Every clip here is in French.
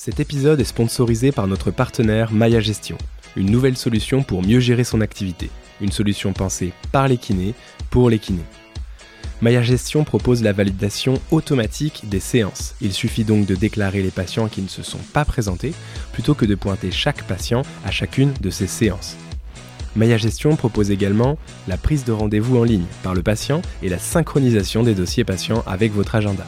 Cet épisode est sponsorisé par notre partenaire Maya Gestion, une nouvelle solution pour mieux gérer son activité. Une solution pensée par les kinés pour les kinés. Maya Gestion propose la validation automatique des séances. Il suffit donc de déclarer les patients qui ne se sont pas présentés plutôt que de pointer chaque patient à chacune de ces séances. Maya Gestion propose également la prise de rendez-vous en ligne par le patient et la synchronisation des dossiers patients avec votre agenda.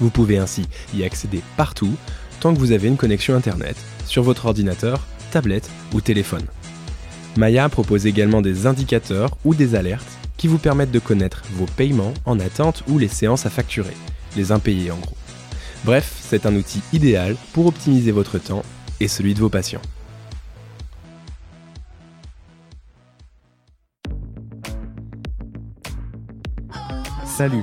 Vous pouvez ainsi y accéder partout tant que vous avez une connexion Internet sur votre ordinateur, tablette ou téléphone. Maya propose également des indicateurs ou des alertes qui vous permettent de connaître vos paiements en attente ou les séances à facturer, les impayés en gros. Bref, c'est un outil idéal pour optimiser votre temps et celui de vos patients. Salut,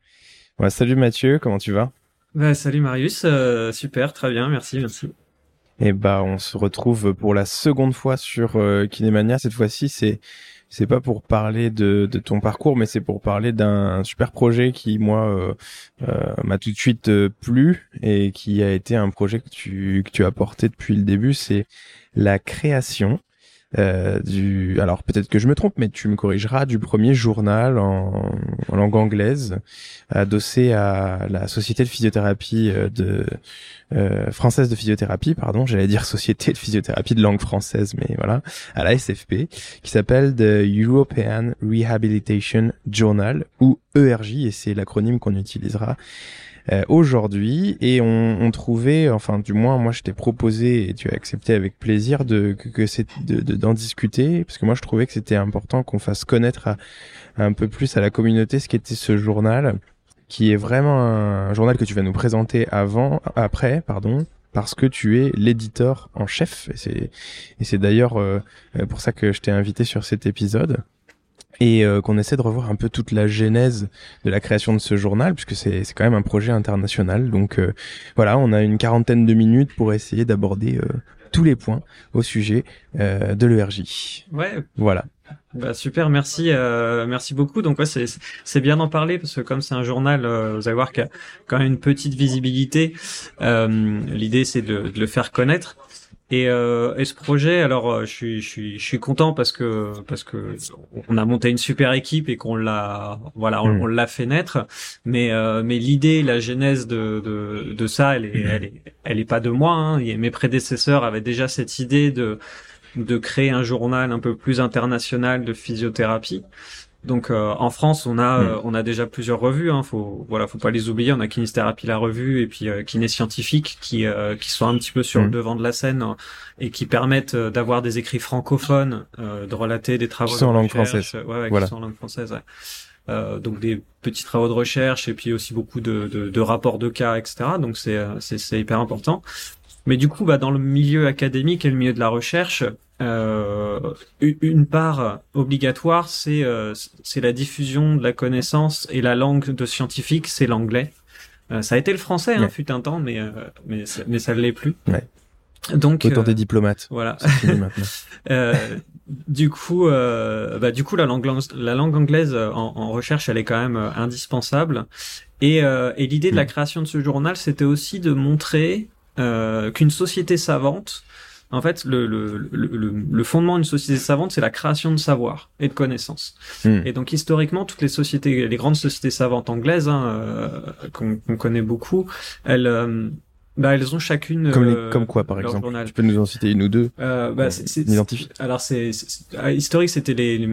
Salut Mathieu, comment tu vas? Bah, Salut Marius, euh, super, très bien, merci, merci. Et eh bah on se retrouve pour la seconde fois sur euh, Kinemania. Cette fois-ci, c'est c'est pas pour parler de, de ton parcours, mais c'est pour parler d'un super projet qui moi euh, euh m'a tout de suite euh, plu et qui a été un projet que tu que tu as porté depuis le début. C'est la création euh, du alors peut-être que je me trompe mais tu me corrigeras du premier journal en, langue anglaise adossé à la société de physiothérapie euh, de euh, française de physiothérapie pardon j'allais dire société de physiothérapie de langue française mais voilà à la SFP qui s'appelle The European Rehabilitation Journal ou ERJ et c'est l'acronyme qu'on utilisera euh, aujourd'hui et on, on, trouvait, enfin du moins moi je t'ai proposé et tu as accepté avec plaisir de que, que c'est d'en discuter parce que moi je trouvais que c'était important qu'on fasse connaître un peu plus à la communauté ce qu'était ce journal qui est vraiment un journal que tu vas nous présenter avant, après, pardon, parce que tu es l'éditeur en chef. Et c'est, et c'est d'ailleurs euh, pour ça que je t'ai invité sur cet épisode et euh, qu'on essaie de revoir un peu toute la genèse de la création de ce journal, puisque c'est quand même un projet international. Donc euh, voilà, on a une quarantaine de minutes pour essayer d'aborder euh, tous les points au sujet de l'ERJ. Ouais. Voilà. Bah super, merci, merci beaucoup. Donc ouais, c'est bien d'en parler parce que comme c'est un journal, vous allez voir qu'il y a quand même une petite visibilité. L'idée c'est de, de, le faire connaître. Et, euh, et, ce projet, alors euh, je suis, je suis, je suis content parce que parce que on a monté une super équipe et qu'on l'a, voilà, on, mm. l'a fait naître. Mais euh, mais l'idée, la genèse de, de, de ça, elle est, elle est, elle est pas de moi. Hein. Mes prédécesseurs avaient déjà cette idée de de créer un journal un peu plus international de physiothérapie. Donc euh, en France, on a hmm. euh, on a déjà plusieurs revues. Hein, faut voilà, faut pas les oublier. On a Kinésithérapie la revue et puis euh, Kiné scientifique qui euh, qui sont un petit peu sur le hmm. devant de la scène hein, et qui permettent d'avoir des écrits francophones, de relater des travaux qui sont en langue française. Ouais, voilà. qui sont en langue française. Ouais. donc des petits travaux de recherche et puis aussi beaucoup de, de, de rapports de cas, etc. Donc c'est c'est hyper important. Mais du coup, bah, dans le milieu académique et le milieu de la recherche, euh, une part obligatoire, c'est euh, c'est la diffusion de la connaissance et la langue de scientifique, c'est l'anglais. Euh, ça a été le français, hein, fut un temps, mais euh, mais mais ça ne l'est plus. Ouais. Donc autant des diplomates. Voilà. du coup, bah, du coup, la langue la langue anglaise en, en, recherche, elle est quand même indispensable. Et, et l'idée de la mm. création de ce journal, c'était aussi de montrer qu'une société savante en fait, le, le, le, le fondement d'une société savante, c'est la création de savoir et de connaissances. Hmm. Et donc, historiquement, toutes les sociétés, les grandes sociétés savantes anglaises, hein, euh, qu'on connaît beaucoup, elles... Euh, bah, elles ont chacune. Comme, euh, comme quoi, par exemple Tu peux nous en citer une ou deux euh, bah, c'est, Alors, c'est historique, c'était les, les,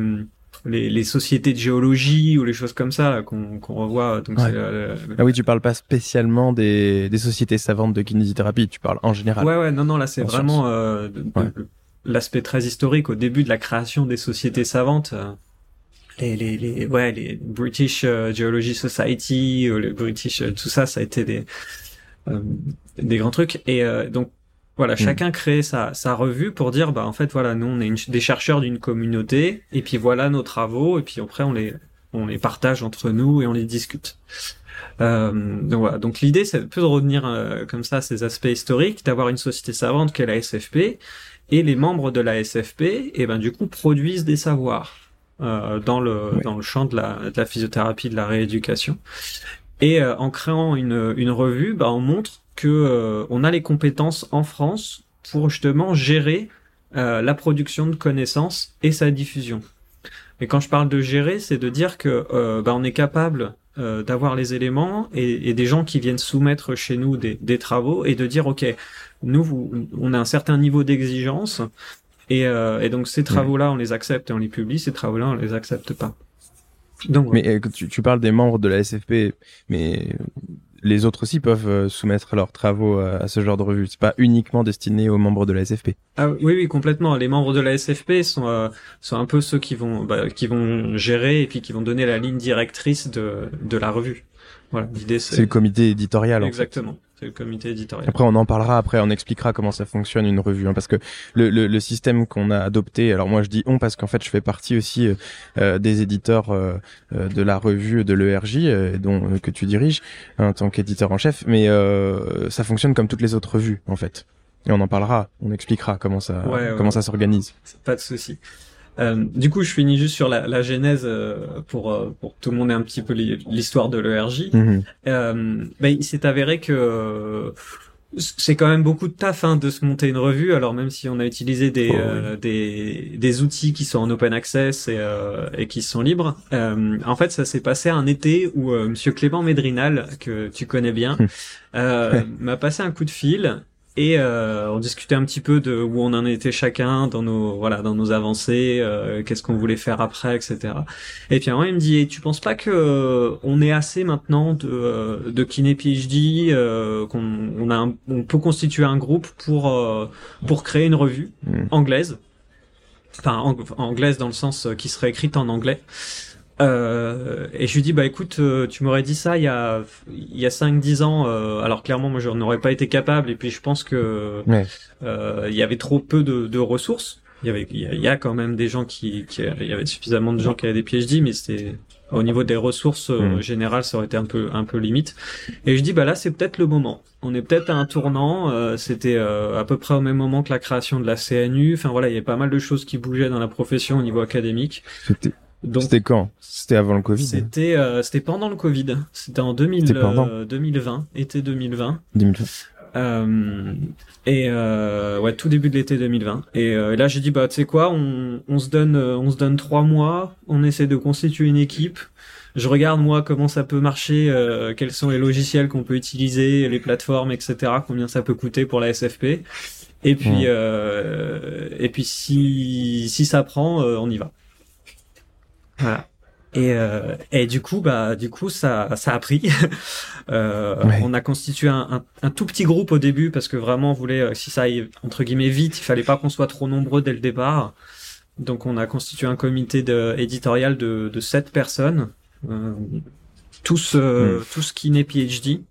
les, sociétés de géologie ou les choses comme ça qu'on revoit. Donc Ah oui, tu parles pas spécialement des, des sociétés savantes de kinésithérapie, tu parles en général. Ouais, ouais, non, non, là c'est vraiment euh, l'aspect très historique au début de la création des sociétés savantes. Euh, les, les, les, ouais, les British euh, Geology Society, les British, tout ça, ça a été des, des grands trucs. Et donc Voilà, chacun crée sa, sa revue pour dire, bah en fait voilà, nous on est des chercheurs d'une communauté, et puis voilà nos travaux, et puis après on les on les partage entre nous et on les discute. Euh, donc voilà. Donc l'idée, c'est un peu de revenir euh, comme ça à ces aspects historiques, d'avoir une société savante qu'est la SFP, et les membres de la SFP, et eh ben du coup produisent des savoirs euh, dans le dans le champ de la, de la physiothérapie, de la rééducation. Et euh, en créant une, une revue, bah, on montre que euh, on a les compétences en France pour justement gérer la production de connaissances et sa diffusion. Et quand je parle de gérer, c'est de dire que bah, on est capable euh, d'avoir les éléments et, et, des gens qui viennent soumettre chez nous des, des travaux et de dire ok nous on a un certain niveau d'exigence et, euh, et, donc ces travaux là on les accepte et on les publie ces travaux là on les accepte pas. Donc mais euh, tu, tu parles des membres de la SFP mais les autres aussi peuvent euh, soumettre leurs travaux à, ce genre de revue. C'est pas uniquement destiné aux membres de la SFP. Ah oui, oui, complètement. Les membres de la SFP sont euh, sont un peu ceux qui vont bah, qui vont gérer et puis qui vont donner la ligne directrice de de la revue. Voilà, l'idée c'est. C'est le comité éditorial. Exactement. C'est le comité éditorial. Après, on en parlera. Après, on expliquera comment ça fonctionne une revue, hein, parce que le, le, le système qu'on a adopté. Alors moi, je dis on parce qu'en fait, je fais partie aussi euh, euh des éditeurs euh, euh, de la revue de l'ERJ, dont que tu diriges hein, en tant qu'éditeur en chef. Mais ça fonctionne comme toutes les autres revues, en fait. Et on en parlera. On expliquera comment ça comment ça s'organise. Pas de souci. Euh, du coup, je finis juste sur la, la genèse euh, pour euh, pour que tout le monde ait un petit peu l'histoire de l'ERJ. Mhm. ben, il s'est avéré que c'est quand même beaucoup de taf hein, de se monter une revue. Alors même si on a utilisé des oh, des, des outils qui sont en open access et, et qui sont libres, en fait ça s'est passé un été où Monsieur Clément Médrinal que tu connais bien m'a passé un coup de fil et euh, on discutait un petit peu de où on en était chacun dans nos voilà dans nos avancées, euh, qu'est-ce qu'on voulait faire après, etc. Et puis un il me dit tu penses pas que euh, on est assez maintenant de euh, de kiné PhD qu'on on a on peut constituer un groupe pour pour créer une revue mmh. anglaise, enfin anglaise dans le sens qui serait écrite en anglais. Euh, et je lui dis bah écoute, euh, tu m'aurais dit ça il y a il y a 5 10 ans euh, alors clairement moi je n'aurais pas été capable et puis je pense que euh, il y avait trop peu de, de ressources. Il y avait il y, a, quand même des gens qui, qui il y avait suffisamment de gens qui avaient des PhD mais c'était au niveau des ressources euh, mm. générales ça aurait été un peu un peu limite. Et je dis bah là c'est peut-être le moment. On est peut-être à un tournant, euh, c'était à peu près au même moment que la création de la CNU. Enfin voilà, il y avait pas mal de choses qui bougeaient dans la profession au niveau académique. C'était quand? C'était avant le Covid? C'était euh, c'était pendant le Covid. C'était en 2000, euh, 2020, été 2020. 2020. Euh, et euh, ouais, tout début de l'été 2020. Et, euh, et là, j'ai dit bah tu sais quoi, on, on se donne euh, on se donne trois mois, on essaie de constituer une équipe. Je regarde moi comment ça peut marcher, quels sont les logiciels qu'on peut utiliser, les plateformes, etc. Combien ça peut coûter pour la SFP. Et puis et puis si si ça prend, on y va. Voilà. Et, euh, et du coup, bah, du coup, ça, ça a pris. euh, On a constitué un, un, un, tout petit groupe au début parce que vraiment, on voulait, euh, si ça aille entre guillemets vite, il fallait pas qu'on soit trop nombreux dès le départ. Donc, on a constitué un comité de, éditorial de, de sept personnes, euh, tous, euh, mm. tous PhD.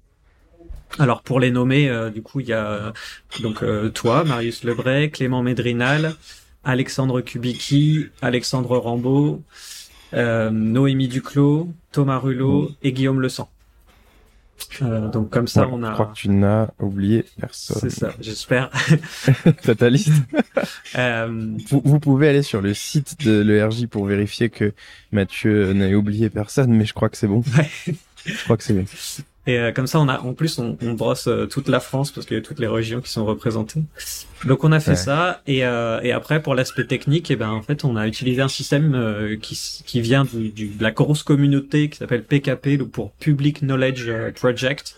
Alors pour les nommer, euh, du coup, il y a donc toi, Marius Lebray, Clément Médrinal, Alexandre Kubicki, Alexandre Rambaud, Noémie Duclos, Thomas Rulot et Guillaume Le Sang. Euh, donc comme ça, on a. Je crois que tu n'as oublié personne. C'est ça, j'espère. T'as ta liste. euh... vous, vous, pouvez aller sur le site de l'ERJ pour vérifier que Mathieu n'a oublié personne, mais je crois que c'est bon. Ouais. je crois que c'est bon. Et euh, comme ça, on a, en plus, on, on brosse euh, toute la France parce qu'il y a toutes les régions qui sont représentées. Donc on a fait ça. Et, euh, et après, pour l'aspect technique, et eh ben en fait, on a utilisé un système qui, qui vient du, du, de la grosse communauté qui s'appelle PKP, pour Public Knowledge Project.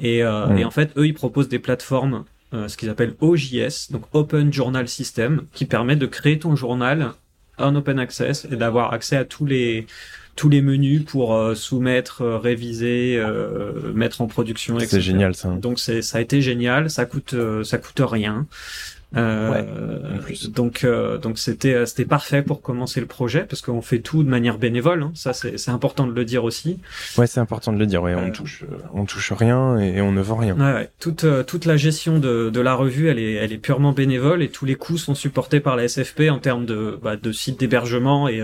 Et, mm. et en fait, eux, ils proposent des plateformes, ce qu'ils appellent OJS, donc Open Journal System, qui permet de créer ton journal en open access et d'avoir accès à tous les tous les menus pour euh, soumettre, euh, réviser, euh, mettre en production, etc. C'est génial ça. Donc c'est ça a été génial, ça coûte ça coûte rien. Euh, donc euh, donc c'était euh, c'était parfait pour commencer le projet parce qu'on fait tout de manière bénévole. Hein. Ça c'est c'est important de le dire aussi. Ouais, c'est important de le dire. Ouais, on touche on touche rien et on ne vend rien. Ouais, ouais. Toute toute la gestion de de la revue, elle est elle est purement bénévole et tous les coûts sont supportés par la SFP en termes de bah, de site d'hébergement et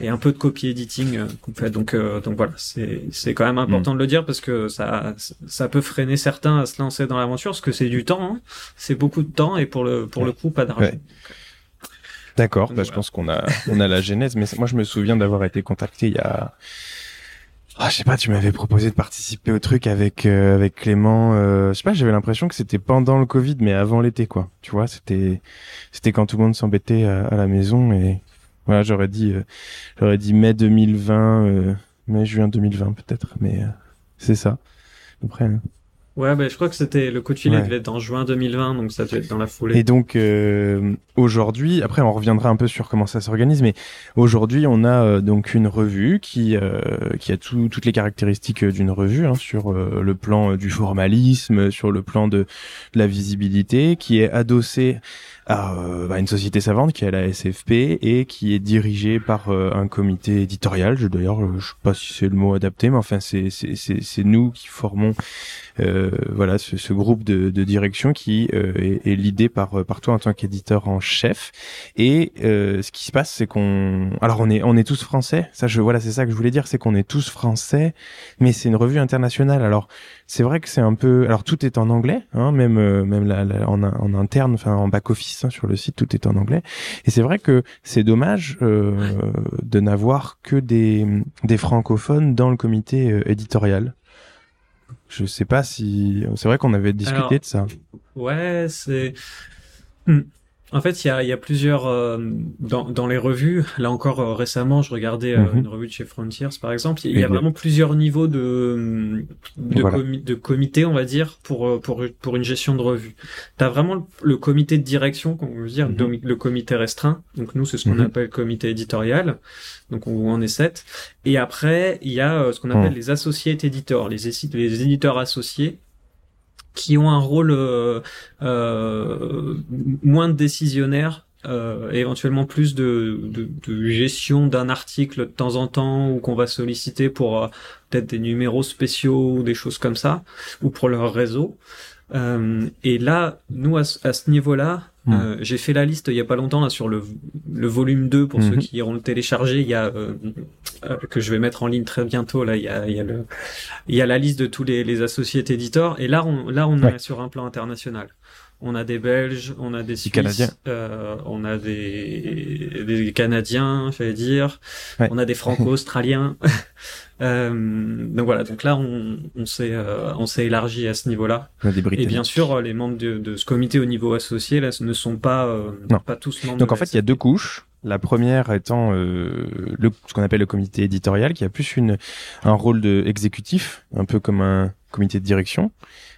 et un peu de copy editing euh, qu'on fait. Donc, euh, donc voilà, c'est c'est quand même important mm. de le dire parce que ça ça peut freiner certains à se lancer dans l'aventure parce que c'est du temps, hein. c'est beaucoup de temps et pour le pour le coup pas d'argent. D'accord, bah, je pense qu'on a on a la genèse, mais moi je me souviens d'avoir été contacté il y a ah, je sais pas, tu m'avais proposé de participer au truc avec euh, avec Clément. Euh, je sais pas, j'avais l'impression que c'était pendant le Covid, mais avant l'été, quoi. Tu vois, c'était c'était quand tout le monde s'embêtait à, à, la maison et voilà, j'aurais dit, euh, j'aurais dit mai 2020, euh, mai juin 2020 peut-être, mais euh, c'est ça. Après. Hein. Ouais, ben je crois que c'était le coup de filet devait être en juin 2020, donc ça devait être dans la foulée. Et donc aujourd'hui, après on reviendra un peu sur comment ça s'organise, mais aujourd'hui on a donc une revue qui qui a tout, toutes les caractéristiques d'une revue hein, sur le plan du formalisme, sur le plan de, de la visibilité, qui est adossée à euh, bah, une société savante qui est la SFP et qui est dirigée par euh, un comité éditorial. Je d'ailleurs, je sais pas si c'est le mot adapté, mais enfin c'est c'est nous qui formons euh, voilà ce, ce, groupe de, de direction qui euh, est, est l'idée par par toi en tant qu'éditeur en chef. Et ce qui se passe, c'est qu'on alors on est on est tous français. Ça, je voilà, c'est ça que je voulais dire, c'est qu'on est tous français, mais c'est une revue internationale. Alors c'est vrai que c'est un peu alors tout est en anglais, hein, même même la, en, en interne, enfin en back office Hein, sur le site, tout est en anglais. Et c'est vrai que c'est dommage euh, de n'avoir que des, des francophones dans le comité euh, éditorial. Je sais pas si c'est vrai qu'on avait discuté de ça. Ouais, c'est. En fait, il y a, y a, plusieurs euh, dans, dans les revues. Là encore euh, récemment, je regardais euh, mhm. une revue de chez Frontiers, par exemple. Il y a vraiment plusieurs niveaux de de, de, comité, on va dire, pour pour pour une gestion de revue. T'as vraiment le, comité de direction, qu'on veut dire, mhm. le, comité restreint. Donc nous, c'est ce qu'on mhm. appelle le comité éditorial. Donc on en est sept. Et après, il y a ce qu'on appelle les associés éditeurs, les, les éditeurs associés qui ont un rôle euh, euh, moins décisionnaire euh, éventuellement plus de, de, de gestion d'un article de temps en temps ou qu'on va solliciter pour euh, peut-être des numéros spéciaux ou des choses comme ça ou pour leur réseau. Euh, et là, nous à, à ce niveau-là, Hmm. Euh, j'ai fait la liste il y a pas longtemps là sur le, le volume 2 pour ceux hmm. qui iront le télécharger. Il y a euh, euh, que je vais mettre en ligne très bientôt. Là, il y a, il y a le il y a la liste de tous les, les associés éditeurs. Et là, on là on est sur un plan international. On a des Belges, on a des Suisses, euh, on a des, des Canadiens, j'allais dire, on a des Franco-Australiens. euh, donc voilà, donc là on, on s'est euh, on s'est élargi à ce niveau-là. Et bien sûr, les membres de, de, ce comité au niveau associé là ne sont pas euh, pas tous membres. Donc en fait, il y a deux couches. La première étant euh, le, ce qu'on appelle le comité éditorial, qui a plus une un rôle de exécutif, un peu comme un comité de direction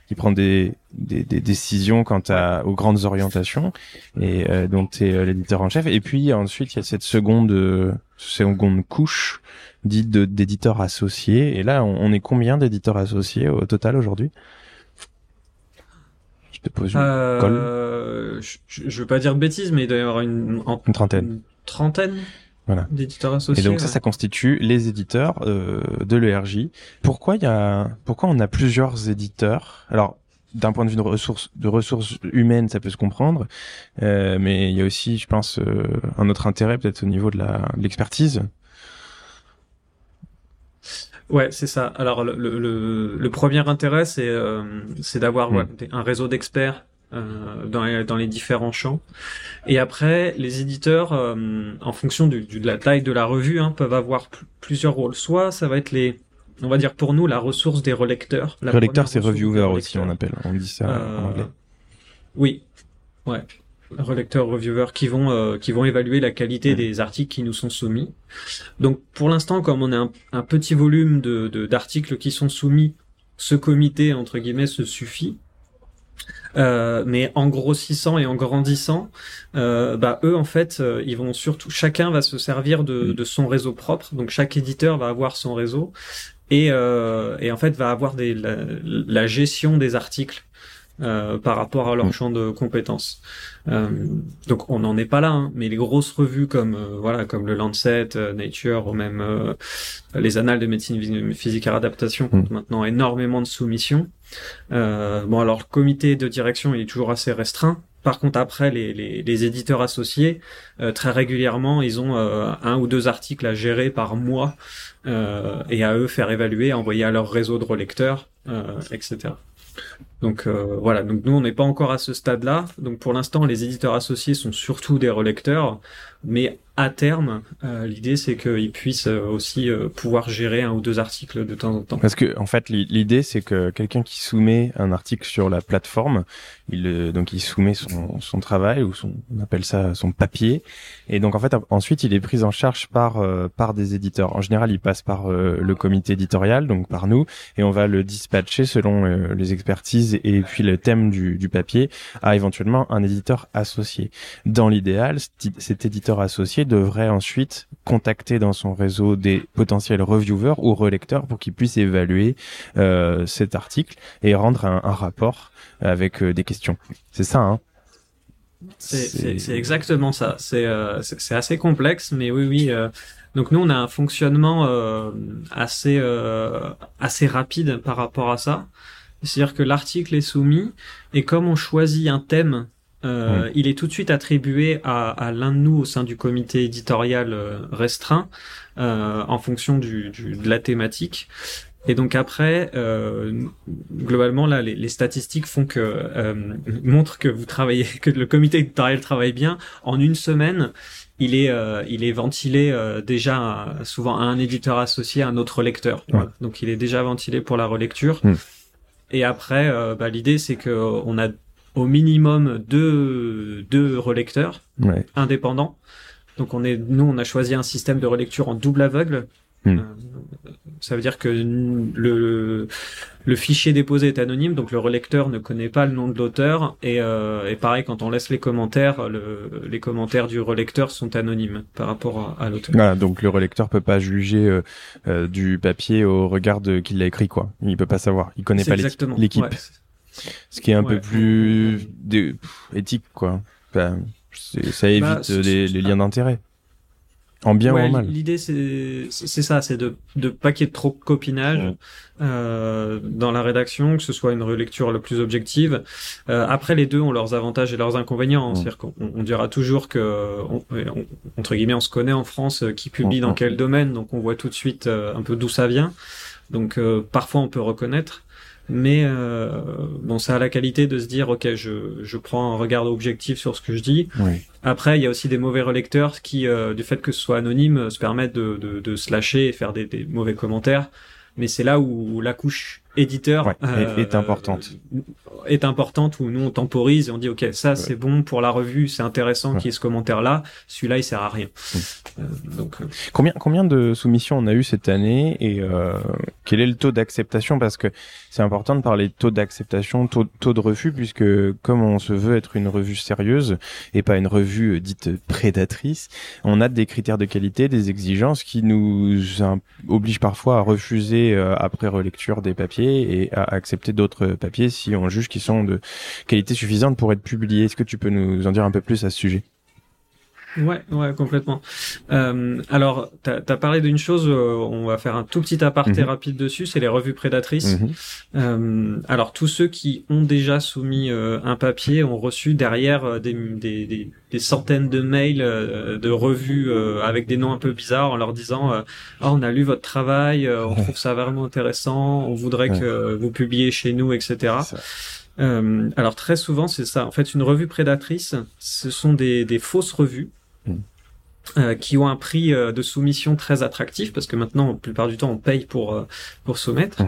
qui prend des, des, des décisions quant à, aux grandes orientations et euh, dont tu es euh, l'éditeur en chef. Et puis ensuite, il y a cette seconde, euh, seconde couche dite d'éditeurs associés. Et là, on, est combien d'éditeurs associés au total aujourd'hui? Je te pose une colle. Je, je veux pas dire de bêtises, mais il doit y avoir une, une trentaine. Une trentaine voilà. d'éditeurs associés. Et donc ça, ça constitue les éditeurs euh, de l'ERJ. Pourquoi il y a, pourquoi on a plusieurs éditeurs? Alors d'un point de vue de ressources, de ressources humaines, ça peut se comprendre, euh, mais il y a aussi, je pense, euh, un autre intérêt peut-être au niveau de la l'expertise. Ouais, c'est ça. Alors le, le, le, premier intérêt, c'est euh, c'est d'avoir hmm. un réseau d'experts euh, dans, les, dans les différents champs. Et après, les éditeurs, euh, en fonction du, de la taille de la revue, hein, peuvent avoir plusieurs rôles. Soit ça va être les, on va dire pour nous, la ressource des relecteurs. La relecteur, c'est reviewer aussi, on appelle. On dit ça en euh, anglais. Oui, ouais. Relecteurs, reviewers qui vont qui vont évaluer la qualité des articles qui nous sont soumis. Donc pour l'instant, comme on a un, un petit volume de d'articles qui sont soumis, ce comité entre guillemets se suffit. Euh, mais en grossissant et en grandissant, euh, bah eux en fait, euh, ils vont surtout chacun va se servir de, mm. de, son réseau propre. Donc chaque éditeur va avoir son réseau et, euh, et en fait va avoir des, la, gestion des articles euh, par rapport à leur mm. champ de compétences. Euh, donc on n'en est pas là, hein, mais les grosses revues comme voilà comme le Lancet, Nature ou même les Annales de médecine physique et adaptation mm. comptent maintenant énormément de soumissions. bon alors le comité de direction il est toujours assez restreint, par contre, après, les, les, éditeurs associés, euh, très régulièrement, ils ont euh, un ou deux articles à gérer par mois euh, et à eux faire évaluer, envoyer à leur réseau de relecteurs, etc. Donc voilà, donc nous on n'est pas encore à ce stade-là. Donc pour l'instant, les éditeurs associés sont surtout des relecteurs, mais à terme, euh, l'idée c'est qu'ils puissent euh, aussi euh, pouvoir gérer un ou deux articles de temps en temps. Parce que en fait, l'idée c'est que quelqu'un qui soumet un article sur la plateforme, il donc il soumet son, son travail ou son on appelle ça son papier, et donc en fait ensuite il est pris en charge par par des éditeurs. En général, il passe par le comité éditorial, donc par nous, et on va le dispatcher selon les expertises et puis le thème du, du papier à éventuellement un éditeur associé. Dans l'idéal, cet éditeur associé devrait ensuite contacter dans son réseau des potentiels reviewers ou relecteurs pour qu'ils puissent évaluer euh, cet article et rendre un, rapport avec euh, des questions. C'est ça, hein? C'est exactement ça. Euh, c'est assez complexe, mais oui, oui. donc nous, on a un fonctionnement assez assez rapide par rapport à ça. C'est-à-dire que l'article est soumis et comme on choisit un thème euh, il est tout de suite attribué à, à l'un de nous au sein du comité éditorial euh, restreint euh, en fonction du, du, de la thématique. Et donc après, euh, globalement là, les, les, statistiques font que euh, montrent que vous travaillez, que le comité éditorial travaille bien. En une semaine, il est il est ventilé déjà souvent à un éditeur associé, à un autre lecteur. Donc il est déjà ventilé pour la relecture. Hmm. Et après, bah, l'idée c'est que on a au minimum deux, deux relecteurs indépendants. Donc on est, nous, on a choisi un système de relecture en double aveugle. Hmm. Euh, ça veut dire que le, le fichier déposé est anonyme, donc le relecteur ne connaît pas le nom de l'auteur. Et, euh, et pareil, quand on laisse les commentaires, le, les commentaires du relecteur sont anonymes par rapport à, l'auteur. Voilà, donc le relecteur peut pas juger euh, euh, du papier au regard de qui l'a écrit, quoi. Il peut pas savoir. Il connaît pas l'équipe. Ce qui est un peu plus éthique, quoi. ça évite bah, les, liens d'intérêt. En bien ou en mal. L'idée, c'est c'est ça, c'est de de pas qu'il y ait trop de copinage euh, dans la rédaction, que ce soit une relecture le plus objective. Euh, après, les deux ont leurs avantages et leurs inconvénients. C'est-à-dire qu'on on dira toujours que entre guillemets, on se connaît en France euh, qui publie dans quel domaine, donc on voit tout de suite un peu d'où ça vient. Donc parfois on peut reconnaître mais euh, bon, ça a la qualité de se dire, ok, je, je prends un regard objectif sur ce que je dis. Après, il y a aussi des mauvais relecteurs qui, euh, du fait que ce soit anonyme, se permettent de, de, de se lâcher et faire des, des mauvais commentaires. Mais c'est là où la couche éditeur euh, est, importante. est importante où nous on temporise et on dit ok ça c'est bon pour la revue c'est intéressant qu'il y ait ce commentaire là celui-là il sert à rien. Euh, donc euh, combien combien de soumissions on a eu cette année et quel est le taux d'acceptation? Parce que c'est important de parler de taux d'acceptation taux, taux de refus puisque comme on se veut être une revue sérieuse et pas une revue dite prédatrice on a des critères de qualité des exigences qui nous obligent parfois à refuser après relecture des papiers et à accepter d'autres papiers si on juge qu'ils sont de qualité suffisante pour être publiés. Est-ce que tu peux nous en dire un peu plus à ce sujet? Ouais, ouais, complètement. Euh, alors, tu as, parlé d'une chose, euh, on va faire un tout petit aparté mhm. rapide dessus, c'est les revues prédatrices. Mhm. Euh, alors, tous ceux qui ont déjà soumis euh, un papier ont reçu derrière euh, des, des, des, des, centaines de mails de revues avec des noms un peu bizarres en leur disant ah, on a lu votre travail, on trouve ça vraiment intéressant, on voudrait que vous publiez chez nous, etc. Euh, alors très souvent c'est ça. En fait, une revue prédatrice, ce sont des, des fausses revues euh, qui ont un prix euh, de soumission très attractif parce que maintenant, la plupart du temps, on paye pour euh, pour soumettre.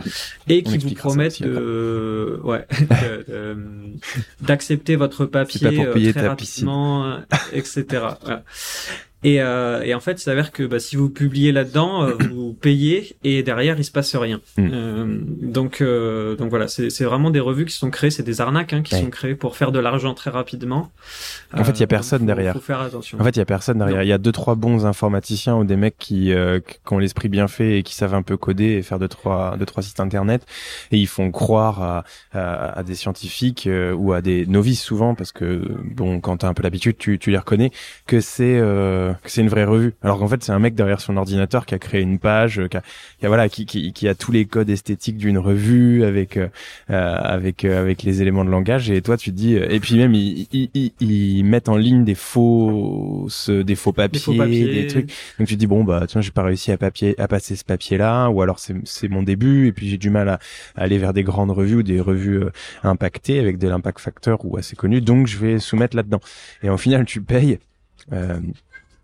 Et qui vous promettent de, ouais, d'accepter votre papier très rapidement, etc. Et, euh, et en fait, il s'avère que bah, si vous publiez là-dedans, euh, vous payez et derrière il se passe rien. Mm. Euh, donc euh, donc voilà, c'est vraiment des revues qui sont créées, c'est des arnaques hein, qui Ouais. sont créées pour faire de l'argent très rapidement. En fait, il y a Euh, personne faut- derrière. Faut faire attention. En fait, il y a personne derrière. Il y a deux trois bons informaticiens ou des mecs qui, euh, qui ont l'esprit bien fait et qui savent un peu coder et faire deux trois deux trois sites internet et ils font croire à à, à des scientifiques euh, ou à des novices souvent parce que bon quand t'as un peu l'habitude tu tu les reconnais que c'est euh, que c'est une vraie revue. Alors qu'en fait c'est un mec derrière son ordinateur qui a créé une page, euh, qui a, qui a- voilà qui, qui qui a tous les codes esthétiques d'une revue avec euh, euh, avec euh, avec les éléments de langage et toi tu te dis euh, et puis même ils, ils, ils, ils mettent en ligne des faux des faux papiers, Des faux papiers. des trucs donc tu te dis bon bah tiens j'ai pas réussi à papier à passer ce papier là ou alors c'est c'est mon début et puis j'ai du mal à, à aller vers des grandes revues ou des revues impactées avec de l'impact factor ou assez connu donc je vais soumettre là dedans et au final tu payes euh,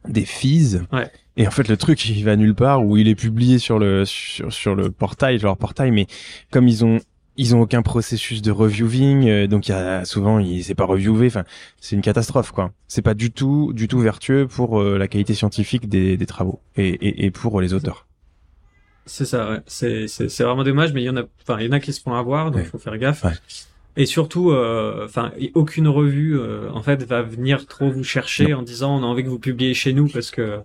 des fees Ouais. et en fait le truc il va nulle part ou il est publié sur le sur, sur le portail genre portail mais comme ils ont ils ont aucun processus de reviewing euh, donc il y a souvent il c'est pas reviewé enfin c'est une catastrophe quoi c'est pas du tout du tout vertueux pour euh, la qualité scientifique des, des travaux et, et, et pour les auteurs C'est ça, ouais. C'est, c'est, c'est vraiment dommage, mais il y en a, enfin, il y en a qui se font avoir, donc il Ouais. faut faire gaffe. Et surtout, euh, enfin, aucune revue, euh, en fait, va venir trop vous chercher en disant on a envie que vous publiez chez nous parce que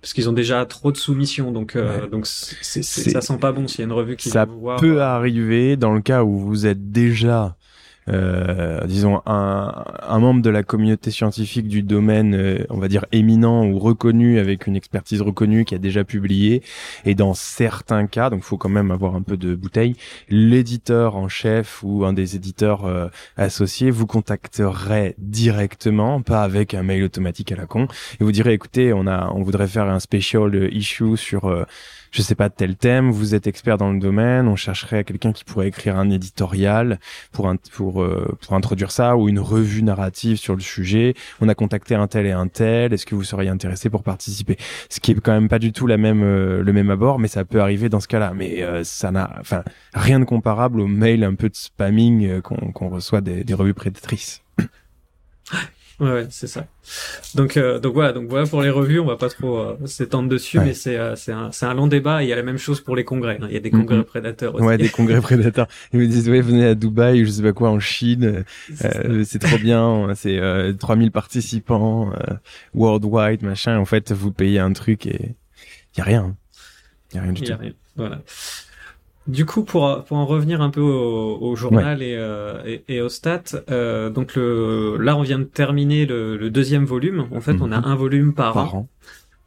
parce qu'ils ont déjà trop de soumissions, donc euh, Ouais. donc c'est, c'est- C'est- ça sent pas bon s'il y a une revue qui ça vient vous voir. peut arriver dans le cas où vous êtes déjà disons un, un membre de la communauté scientifique du domaine euh, on va dire éminent ou reconnu avec une expertise reconnue qui a déjà publié. Et dans certains cas donc faut quand même avoir un peu de bouteille l'éditeur en chef ou un des éditeurs euh, associés vous contacterait directement pas avec un mail automatique à la con et vous direz écoutez on a on voudrait faire un special euh, issue sur euh, je sais pas tel thème, vous êtes expert dans le domaine, on chercherait quelqu'un qui pourrait écrire un éditorial pour un, pour euh, pour introduire ça ou une revue narrative sur le sujet. On a contacté un tel et un tel. Est-ce que vous seriez intéressé pour participer? Ce qui est quand même pas du tout la même euh, le même abord, mais ça peut arriver dans ce cas-là. Mais euh, ça n'a, enfin, rien de comparable au mail un peu de spamming euh, qu'on qu'on reçoit des, des revues prédatrices. Ouais, ouais, c'est ça. Donc, euh, donc voilà, donc voilà pour les revues, on va pas trop euh, s'étendre dessus, Ouais. mais c'est euh, c'est un c'est un long débat. Et il y a la même chose pour les congrès. hein. Il y a des congrès prédateurs aussi. Ouais, des congrès prédateurs. Ils me disent ouais, venez à Dubaï, ou je sais pas quoi, en Chine. C'est ça. Euh, c'est trop bien, c'est euh, 3000 participants, euh, worldwide, machin. En fait, vous payez un truc et y a rien. Y a rien du Il y tout. a rien. Voilà. Du coup, pour, pour en revenir un peu au, au journal et, euh, et, et aux stats, euh, donc le, là on vient de terminer le, le deuxième volume. En fait, on a Mhm. un volume par, Par an. an.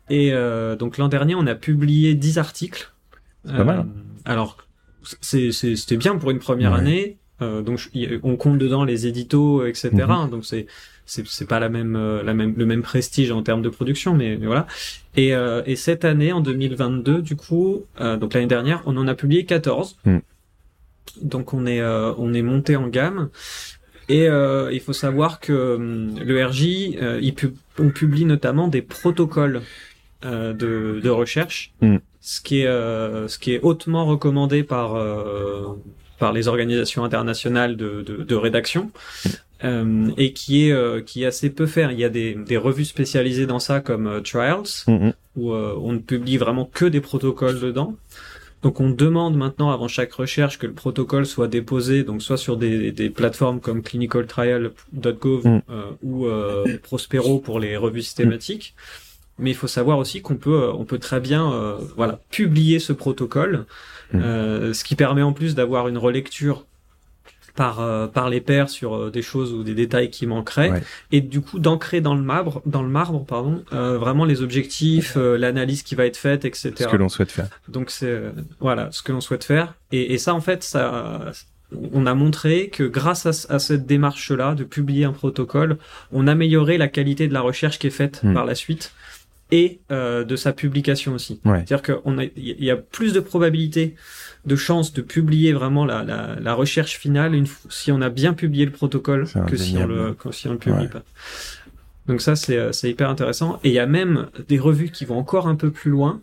Et euh, donc l'an dernier, on a publié 10 articles. Euh, pas mal. Alors, c'est, c'est, c'était bien pour une première Ouais. année. Euh, donc je- on compte dedans les éditos, etc. Mhm. Donc c'est c'est pas la même euh, la même le même prestige en termes de production, mais, mais voilà. Et euh, et cette année en 2022, du coup, euh, donc l'année dernière, on en a publié 14. Mm. Donc on est euh, on est monté en gamme. Et euh, il faut savoir que hum, le RJ, euh, il pub- on publie notamment des protocoles euh, de, de recherche, Mm. ce qui est euh, ce qui est hautement recommandé par euh, par les organisations internationales de, de, de rédaction. euh, et qui est euh, qui est assez peu fait. Il y a des, des revues spécialisées dans ça comme euh, Trials Mhm. où euh, on ne publie vraiment que des protocoles dedans. Donc on demande maintenant avant chaque recherche que le protocole soit déposé donc soit sur des, des plateformes comme clinicaltrial.gov Mm. euh, ou euh, Prospero pour les revues systématiques. Mais il faut savoir aussi qu'on peut on peut très bien euh, voilà publier ce protocole, Euh, ce qui permet en plus d'avoir une relecture par euh, par les pairs sur euh, des choses ou des détails qui manqueraient Ouais. et du coup d'ancrer dans le marbre dans le marbre pardon euh, vraiment les objectifs euh, l'analyse qui va être faite etc Ce que l'on souhaite faire. donc c'est voilà ce que l'on souhaite faire et, et ça en fait ça on a montré que grâce à, à cette démarche là de publier un protocole on améliorait la qualité de la recherche qui est faite Hmm. par la suite et euh, de sa publication aussi Ouais. c'est-à-dire qu'on a il y a plus de probabilité de chances de publier vraiment la, la, la recherche finale une si on a bien publié le protocole que si on le que si on le publie Ouais. pas. Donc ça c'est euh, c'est hyper intéressant et il y a même des revues qui vont encore un peu plus loin.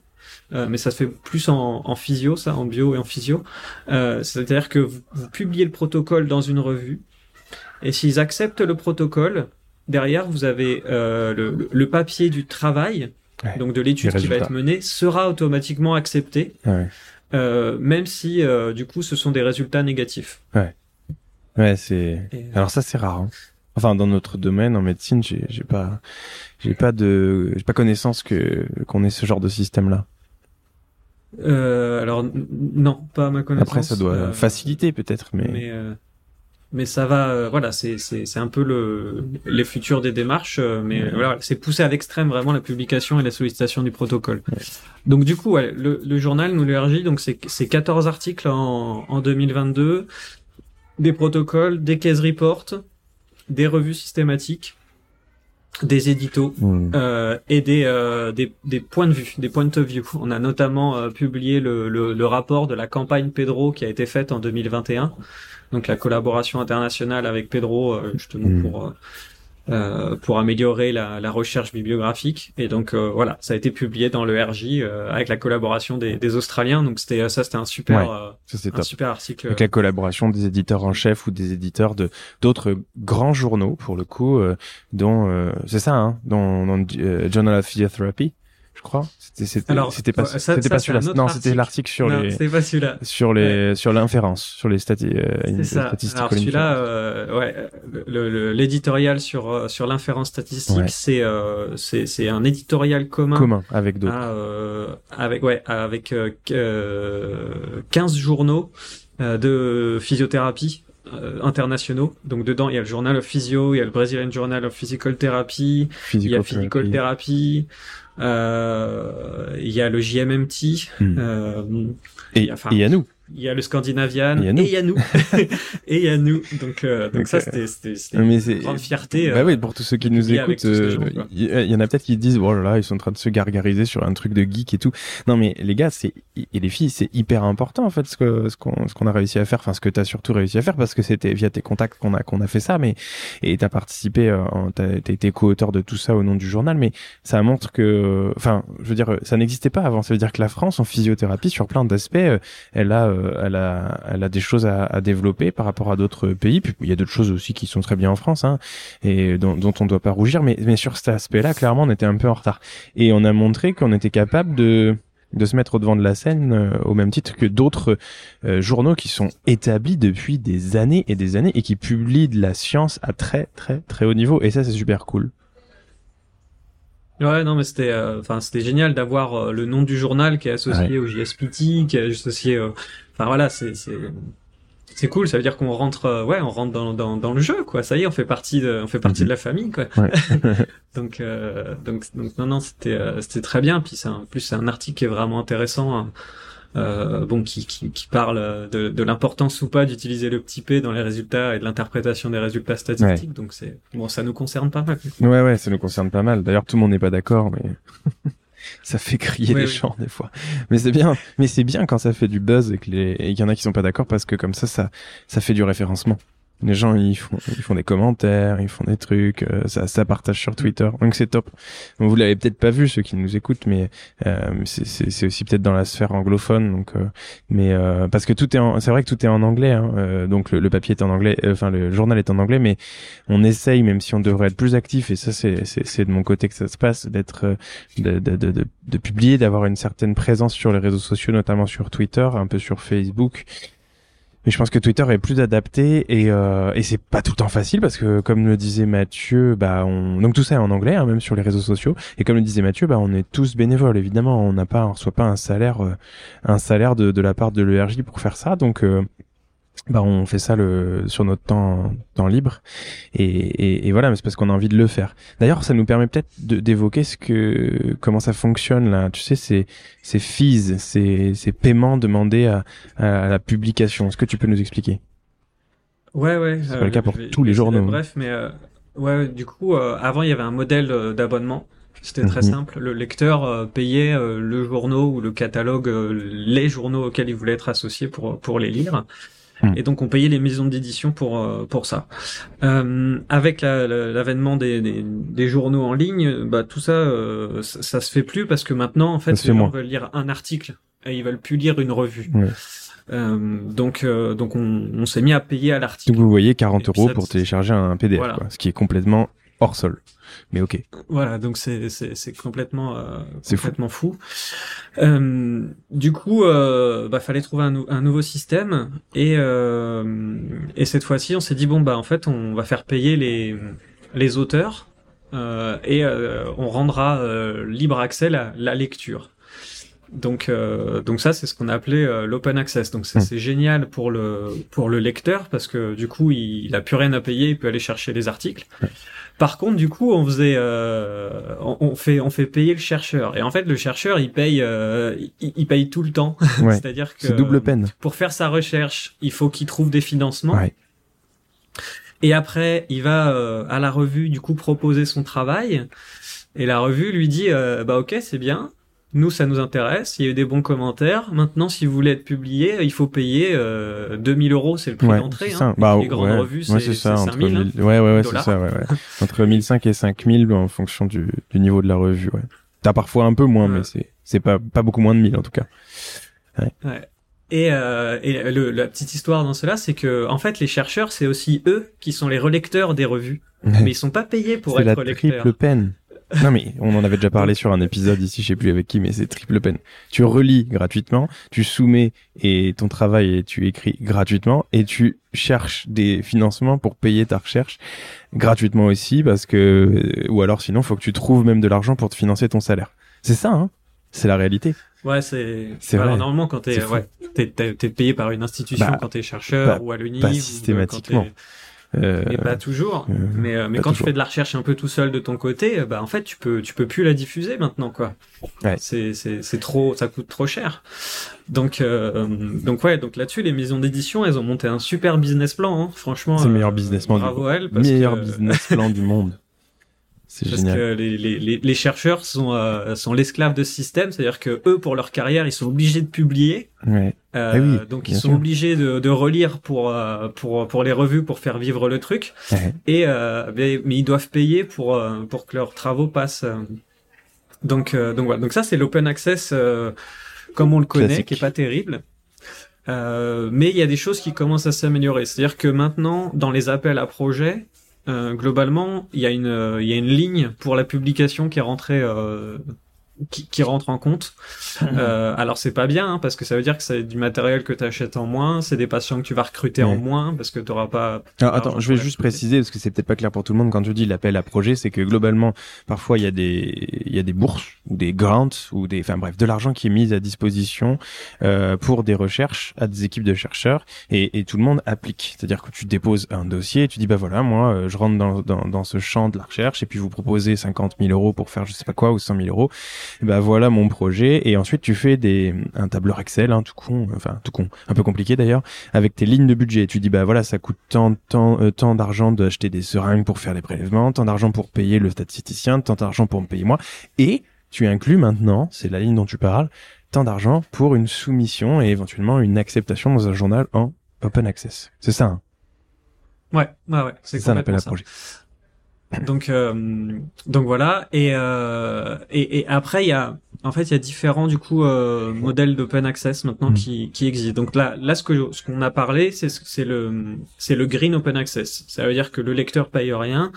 euh, mais ça se fait plus en, en physio, ça, en bio et en physio. Euh, C'est-à-dire que vous, vous publiez le protocole dans une revue, et s'ils acceptent le protocole, derrière, vous avez euh, le, le, papier du travail, Ouais. donc de l'étude qui va être menée, sera automatiquement accepté, Ouais. euh, même si euh, du coup ce sont des résultats négatifs. Ouais, c'est. Et, Alors ça c'est rare. hein. Enfin, dans notre domaine en médecine, j'ai pas, j'ai pas de, j'ai pas connaissance que qu'on ait ce genre de système là. euh, alors non, pas à ma connaissance. Après, ça doit faciliter peut-être, mais. mais mais ça va euh, voilà c'est c'est c'est un peu le les futurs des démarches euh, mais voilà c'est poussé à l'extrême vraiment la publication et la sollicitation du protocole. Donc du coup ouais, le, le journal nous l'ERJ donc c'est c'est 14 articles en en 2022 des protocoles des case reports des revues systématiques des éditos euh, et des, euh, des, des points de vue, des points of view. On a notamment euh, publié le, le, le rapport de la campagne Pedro qui a été faite en 2021, donc la collaboration internationale avec Pedro euh, justement Mm. pour euh, euh, pour améliorer la, la recherche bibliographique. Et donc euh, voilà, ça a été publié dans le RJ euh, avec la collaboration des, des Australiens. Donc c'était ça, c'était un super Ouais, euh, Ça c'est un super article. Avec la collaboration des éditeurs en chef ou des éditeurs de d'autres grands journaux pour le coup, euh, dont euh, c'est ça, hein, dont, dont, euh, Journal of Physiotherapy, je crois. C'était c'était c'était pas ça- c'était pas celui-là. Non, c'était article. l'article sur non, les c'est pas celui-là. sur les sur l'inférence, sur les stati euh, les ça. statistiques Alors celui-là, euh, ouais, l'éditorial sur euh, sur l'inférence statistique, Ouais. c'est euh, c'est un éditorial commun, commun avec d'autres. à, euh, avec ouais avec euh, qu- euh, 15 journaux euh, de physiothérapie euh, internationaux. Donc dedans, il y a le Journal of Physio, il y a le Brazilian Journal of Physical Therapy, il y a Physical Therapy, euh, il y a le JMMT, Hmm. euh, Et enfin, et à nous. Il y a le Scandinavian Et il y a nous. et il y a nous donc euh, donc ça euh, c'était c'était une grande fierté bah euh, oui, pour tous ceux qui nous écoutent, euh, il y, y en a peut-être qui disent oh là là, ils sont en train de se gargariser sur un truc de geek et tout. Non mais les gars, c'est et les filles, c'est hyper important en fait ce que ce qu'on ce qu'on a réussi à faire, enfin ce que t'as surtout réussi à faire parce que c'était via tes contacts qu'on a qu'on a fait ça, mais et t'as participé, t'as été co-auteur de tout ça au nom du journal, mais ça montre que, enfin, je veux dire, ça n'existait pas avant. Ça veut dire que la France en physiothérapie, sur plein d'aspects, elle a, elle a, elle a des choses à, à développer par rapport à d'autres pays. Puis il y a d'autres choses aussi qui sont très bien en France, hein, et dont, dont on ne doit pas rougir. Mais, mais sur cet aspect-là, clairement, on était un peu en retard. Et on a montré qu'on était capable de de se mettre au devant de la scène euh, au même titre que d'autres euh, journaux qui sont établis depuis des années et des années et qui publient de la science à très très très haut niveau et ça c'est super cool. Ouais non mais c'était euh, enfin c'était génial d'avoir euh, le nom du journal qui est associé au JSPT qui est associé euh, enfin voilà c'est c'est c'est cool ça veut dire qu'on rentre euh, ouais on rentre dans, dans dans le jeu quoi ça y est on fait partie de on fait partie Mhm. de la famille quoi Ouais. donc euh, donc donc non non c'était euh, c'était très bien puis c'est un- en plus c'est un article qui est vraiment intéressant hein. Euh, bon qui, qui qui parle euh, de de l'importance ou pas d'utiliser le petit p dans les résultats et de l'interprétation des résultats statistiques donc c'est bon ça nous concerne pas mal Ouais, ouais, ça nous concerne pas mal. D'ailleurs, tout le monde n'est pas d'accord, mais ça fait crier Oui, les oui. gens des fois. Mais c'est bien, mais c'est bien quand ça fait du buzz et que les, et qu'il y en a qui sont pas d'accord parce que comme ça, ça, ça fait du référencement. Les gens, ils font, ils font des commentaires, ils font des trucs, euh, ça, ça partage sur Twitter, donc c'est top. Vous l'avez peut-être pas vu ceux qui nous écoutent, mais euh, c'est, aussi peut-être dans la sphère anglophone, donc euh, mais euh, parce que tout est, c'est vrai que tout est en anglais, hein, euh, donc le, le papier est en anglais, euh, enfin le journal est en anglais, mais on essaye, même si on devrait être plus actif, et ça c'est c'est de mon côté que ça se passe, d'être de, de, de, de publier, d'avoir une certaine présence sur les réseaux sociaux, notamment sur Twitter, un peu sur Facebook. Mais je pense que Twitter est plus adapté et euh, et c'est pas tout le temps facile parce que comme le disait Mathieu, bah on donc tout ça est en anglais, hein, même sur les réseaux sociaux. Et comme le disait Mathieu, bah on est tous bénévoles évidemment, on n'a pas, on reçoit pas un salaire euh, un salaire de de la part de l'ERJ pour faire ça, donc euh, bah on fait ça le sur notre temps temps libre et, et, et voilà mais c'est parce qu'on a envie de le faire d'ailleurs ça nous permet peut-être de- d'évoquer ce que comment ça fonctionne là tu sais ces ces fees ces ces paiements demandés à, à la publication est-ce que tu peux nous expliquer? Ouais, ouais. C'est pas le cas pour vais- tous les journaux, hein. Bref, mais euh, ouais, du coup, euh, avant il y avait un modèle euh, d'abonnement. C'était très Mhm. simple. Le lecteur euh, payait euh, le journaux ou le catalogue, euh, les journaux auxquels il voulait être associé pour pour les lire. Et donc on payait les maisons d'édition pour euh, pour ça. Euh, avec la- la- l'avènement des, des, des journaux en ligne, bah tout ça, euh, ça, ça se fait plus parce que maintenant en fait les gens veulent lire un article et ils veulent plus lire une revue. Euh, donc euh, donc on, on s'est mis à payer à l'article. donc vous voyez 40 Et puis euros ça, pour télécharger un PDF Voilà. quoi, ce qui est complètement hors sol. Mais ok. Voilà, donc c'est c'est c'est complètement euh, fou. complètement fou. Euh, du coup, euh, bah fallait trouver un, nou- un nouveau système et euh, et cette fois-ci, on s'est dit bon bah en fait, on va faire payer les les auteurs euh, et euh, on rendra euh, libre accès la, la lecture. Donc, euh, donc ça, c'est ce qu'on a appelé euh, l'open access. Donc c'est Hmm. c'est génial pour le pour le lecteur parce que du coup, il, il a plus rien à payer, il peut aller chercher les articles. Par contre, du coup, on faisait, euh, on, on fait, on fait payer le chercheur. Et en fait, le chercheur, il paye, euh, il, il paye tout le temps. Ouais. C'est-à-dire que double peine. pour faire sa recherche, il faut qu'il trouve des financements. Ouais. Et après, il va euh, à la revue, du coup, proposer son travail. Et la revue lui dit, euh, bah ok, c'est bien. Nous, ça nous intéresse. Il y a eu des bons commentaires. Maintenant, si vous voulez être publié, il faut payer euh, 2000 euros, c'est le prix Ouais, d'entrée. c'est hein. ça. Bah, les grandes ouais. revues, Ouais, c'est c'est ça, c'est entre 5000. hein. 1000 Ouais, ouais, ouais, c'est ça, ouais, ouais. Entre 1005 et 5000 en fonction du, du niveau de la revue, ouais. T'as parfois un peu moins, Ouais. mais c'est, c'est pas, pas beaucoup moins de 1000 en tout cas. Et, euh, et le, la petite histoire dans cela, c'est que en fait, les chercheurs, c'est aussi eux qui sont les relecteurs des revues, mais ils sont pas payés pour c'est être la relecteurs. triple peine. Non mais on en avait déjà parlé sur un épisode ici, je sais plus avec qui, mais c'est triple peine. Tu relis gratuitement, tu soumets et ton travail et tu écris gratuitement et tu cherches des financements pour payer ta recherche gratuitement aussi parce que ou alors sinon faut que tu trouves même de l'argent pour te financer ton salaire. C'est ça, hein C'est la réalité. Ouais, c'est. C'est alors, vrai. Normalement, quand t'es, ouais, t'es, payé par une institution Bah, quand t'es chercheur pas- ou à l'UNI. pas ou, euh, systématiquement. quand Mais pas toujours. euh, mais euh, mais pas quand toujours. tu fais de la recherche un peu tout seul de ton côté, euh, bah en fait tu peux tu peux plus la diffuser maintenant quoi. Ouais. C'est c'est c'est trop ça coûte trop cher. Donc euh, donc ouais donc là-dessus les maisons d'édition elles ont monté un super business plan hein. franchement. C'est le meilleur euh, business plan Bravo à elles parce meilleur que, business plan du monde. C'est Parce génial. que les, les, les, les chercheurs sont, euh, sont l'esclave de ce système, c'est-à-dire que eux, pour leur carrière, ils sont obligés de publier. Ouais. Euh, Ah oui, donc ils sont sûr. obligés de, de relire pour, euh, pour, pour les revues, pour faire vivre le truc. Ouais. Et mais, mais ils doivent payer pour, pour que leurs travaux passent. Donc, donc voilà. Donc ça, c'est l'open access comme on le connaît, Classique. qui est pas terrible. Mais il y a des choses qui commencent à s'améliorer. C'est-à-dire que maintenant, dans les appels à projets, globalement, il y a une euh, y a une ligne pour la publication qui est rentrée euh, qui, qui rentre en compte. Euh, alors c'est pas bien hein, parce que ça veut dire que c'est du matériel que tu achètes en moins, c'est des patients que tu vas recruter en moins parce que tu n'auras pas. Alors, l'argent attends, je vais juste préciser parce que c'est peut-être pas clair pour tout le monde quand tu dis l'appel à projet, c'est que globalement, parfois il y a des il y a des bourses ou des grants ou des enfin bref, de l'argent qui est mis à disposition euh, pour des recherches à des équipes de chercheurs et, et tout le monde applique. C'est-à-dire que tu déposes un dossier et tu dis bah voilà, moi euh, je rentre dans, dans dans ce champ de la recherche et puis vous proposez 50 000 euros pour faire je sais pas quoi ou 100 000 euros. Bah voilà mon projet et ensuite tu fais des un tableur Excel, hein, tout con, enfin tout con, un peu compliqué d'ailleurs avec tes lignes de budget. Tu dis bah voilà, ça coûte tant tant euh, tant d'argent d'acheter des seringues pour faire les prélèvements, tant d'argent pour payer le statisticien, tant d'argent pour me payer moi et tu inclus maintenant, c'est la ligne dont tu parles, tant d'argent pour une soumission et éventuellement une acceptation dans un journal en open access. C'est ça, hein? Ouais, ouais, ouais. c'est ça l'appel à projet. Donc, euh, donc voilà. Et, euh, et, et après, il y a, en fait, il y a différents du coup euh, modèles d'open access maintenant Mm. qui, qui existent. Donc là, là, ce que ce qu'on a parlé, c'est c'est le c'est le green open access. Ça veut dire que le lecteur paye rien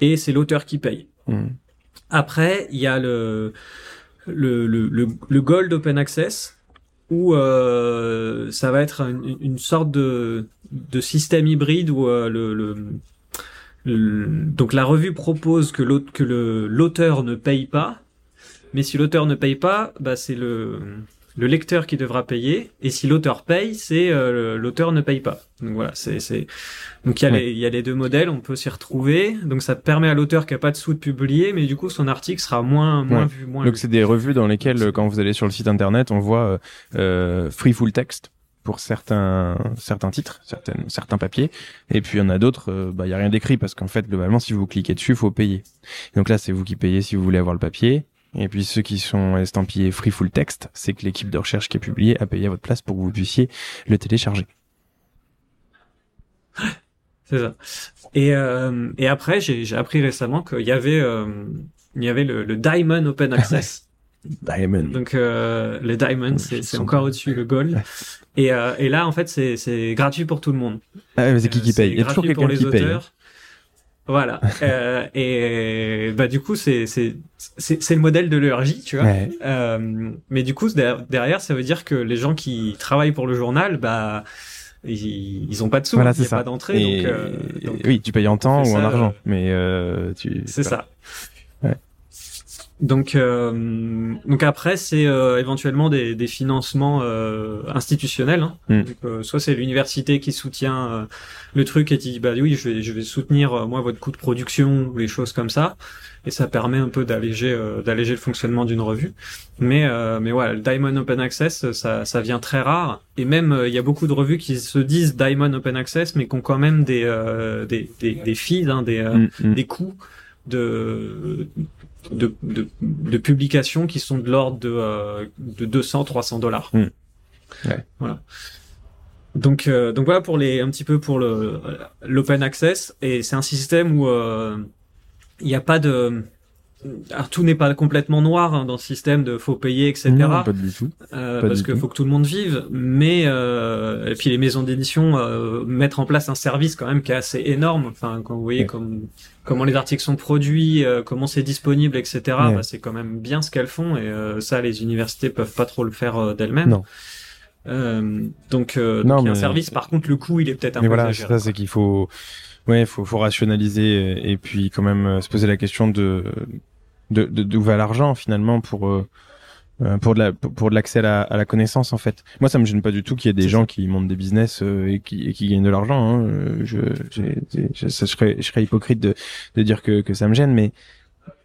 et c'est l'auteur qui paye. Hmm. Après, il y a le le, le, le, le Gold Open Access où euh, ça va être une, une sorte de, de système hybride où euh, le, le- donc la revue propose que l'auteur ne paye pas, mais si l'auteur ne paye pas, bah c'est le le lecteur qui devra payer et si l'auteur paye, c'est euh, l'auteur ne paye pas. Donc voilà, c'est c'est donc il y a Ouais. les il y a les deux modèles, on peut s'y retrouver. Donc ça permet à l'auteur qui a pas de sous de publier, mais du coup son article sera moins moins Ouais. vu, moins Donc c'est des revues dans lesquelles, euh, quand vous allez sur le site internet, on voit euh, euh, free full text pour certains certains titres, certaines certains papiers, et puis il y en a d'autres, euh, bah il y a rien d'écrit parce qu'en fait globalement si vous cliquez dessus, faut payer. Donc là c'est vous qui payez si vous voulez avoir le papier. Et puis ceux qui sont estampillés free full text, c'est que l'équipe de recherche qui a publié a payé à votre place pour que vous puissiez le télécharger. C'est ça. Et euh, et après j'ai appris récemment qu'il y avait euh, il y avait le, le Diamond Open Access. Diamond. Donc euh, le Diamond c'est encore au-dessus le Gold. Et euh, et là en fait c'est gratuit pour tout le monde. Ah, mais c'est qui Euh, qui paye? Il y a toujours quelqu'un les qui paye. hein. auteurs. Voilà. euh, et bah du coup c'est c'est c'est le modèle de l'ERJ, tu vois. Ouais. Euh, mais du coup der- derrière ça veut dire que les gens qui travaillent pour le journal, bah ils, ils ont pas de sous, Voilà, il y c'est a ça. pas d'entrée, donc, euh, donc oui, tu payes en temps ou en ça, argent, euh, mais euh, tu. c'est ça. Donc, euh, donc après, c'est euh, éventuellement des, des financements euh, institutionnels. hein. Mm. Donc, euh, soit c'est l'université qui soutient euh, le truc et qui dit bah oui, je vais, je vais soutenir euh, moi votre coût de production ou les choses comme ça, et ça permet un peu d'alléger d'alléger le fonctionnement d'une revue. Mais euh, mais voilà, le Diamond Open Access, ça ça vient très rare. Et même il y a beaucoup de revues qui se disent Diamond Open Access, mais qui ont quand même des euh, des, des des fees, hein, des euh, Mm, mm. des coûts de de, de, de publication qui sont de l'ordre de, euh, de 200 300 dollars. Mm. Ouais. Voilà. Donc euh, donc voilà pour les un petit peu pour le l'open access et c'est un système où euh, il n'y a pas de alors tout n'est pas complètement noir hein, dans ce système de faut payer etc Non, pas du tout. euh, Pas parce qu'il faut que tout le monde vive, mais euh, et puis les maisons d'édition euh, mettre en place un service quand même qui est assez énorme. Enfin, quand vous voyez Ouais. comme, comment les articles sont produits, euh, comment c'est disponible, etc. Ouais. Bah, c'est quand même bien ce qu'elles font et euh, ça, les universités peuvent pas trop le faire euh, d'elles-mêmes. Non. Euh, donc, euh, Non, donc il y a un mais- service. Par contre, le coût, il est peut-être un Mais peu voilà, c'est exagéré. ça, c'est qu'il faut, ouais, faut, faut rationaliser et, puis quand même se poser la question de, de, d'où va l'argent finalement pour, euh, euh, pour de la, pour de l'accès à la, à la connaissance en fait. Moi, ça me gêne pas du tout qu'il y ait des gens qui montent des business euh, et qui, et qui gagnent de l'argent. Hein. Euh, Je, ça, je serais, je serais hypocrite de, de dire que, que ça me gêne, mais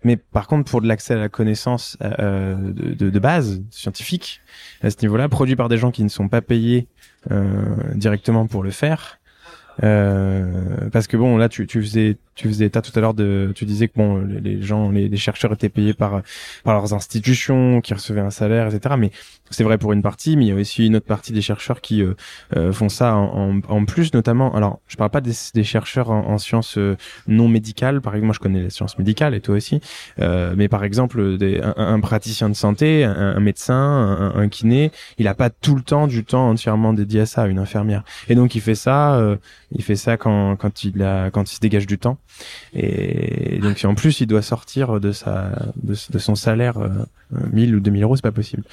mais par contre, pour de l'accès à la connaissance euh, de, de, de base scientifique, à ce niveau-là, produit par des gens qui ne sont pas payés euh, directement pour le faire, euh, parce que bon, là, tu, tu faisais, tu faisais état tout à l'heure de, tu disais que bon, les, gens, les, les chercheurs étaient payés par par leurs institutions, qui recevaient un salaire, etc. Mais c'est vrai pour une partie, mais il y a aussi une autre partie des chercheurs qui euh, euh, font ça en, en, plus, notamment. Alors, je parle pas des, des chercheurs en, en sciences euh, non médicales. Par exemple, moi, je connais les sciences médicales et toi aussi. Euh, mais par exemple, des, un, un praticien de santé, un, un médecin, un, un kiné, il a pas tout le temps du temps entièrement dédié à ça, une infirmière. Et donc, il fait ça, euh, il fait ça quand quand il a quand il se dégage du temps. Et donc, si en plus, il doit sortir de sa de, son salaire euh, 1000 ou 2000 euros, c'est pas possible.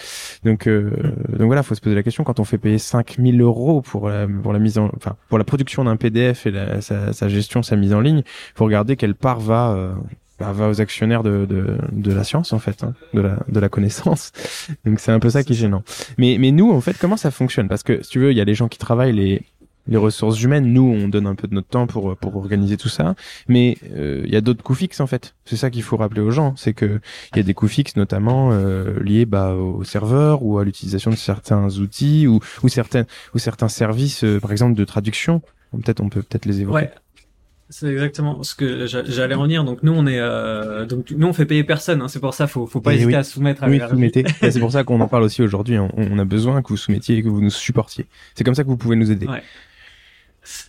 Donc, euh, donc voilà, faut se poser la question quand on fait payer 5000 euros pour la pour la mise en, enfin pour la production d'un PDF et sa gestion, sa mise en ligne, faut regarder quelle part va euh, bah, va aux actionnaires de, de, de la science en fait, hein, de la de la connaissance. Donc c'est un peu ça qui est gênant. Mais mais nous en fait comment ça fonctionne? Parce que si tu veux, il y a les gens qui travaillent les les ressources humaines, nous on donne un peu de notre temps pour pour organiser tout ça, mais euh, il y a d'autres coûts fixes en fait. C'est ça qu'il faut rappeler aux gens, c'est que il y a des coûts fixes notamment euh, liés bah, au serveur ou à l'utilisation de certains outils ou ou certains ou certains services, euh, par exemple de traduction. Peut-être on peut peut-être les évoquer. Ouais. C'est exactement ce que j'a- j'allais en venir. Donc nous on est euh, donc nous on fait payer personne. Hein. C'est pour ça faut faut pas Eh hésiter oui. à soumettre. À Oui, la- soumettez. Et c'est pour ça qu'on en parle aussi aujourd'hui. On, on a besoin que vous soumettiez et que vous nous supportiez. C'est comme ça que vous pouvez nous aider. Ouais.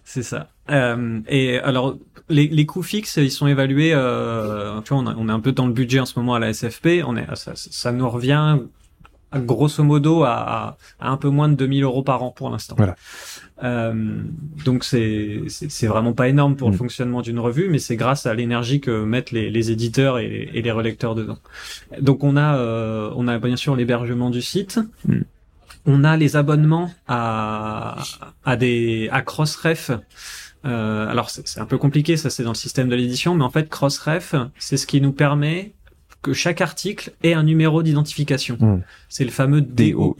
C'est ça. Euh, et alors, les, les coûts fixes, ils sont évalués. Euh, tu vois, on, a- on est un peu dans le budget en ce moment à la SFP. On est, ça, ça nous revient grosso modo à, à, un peu moins de 2000 euros par an pour l'instant. Voilà. Euh, donc c'est c'est c'est vraiment pas énorme pour le Mm. fonctionnement d'une revue, mais c'est grâce à l'énergie que mettent les, les éditeurs et, et les relecteurs dedans. Donc on a euh, on a bien sûr l'hébergement du site. Mm. On a les abonnements à à des à Crossref. Euh, alors c'est c'est un peu compliqué, ça c'est dans le système de l'édition, mais en fait Crossref, c'est ce qui nous permet que chaque article ait un numéro d'identification. Mm. C'est le fameux DOI.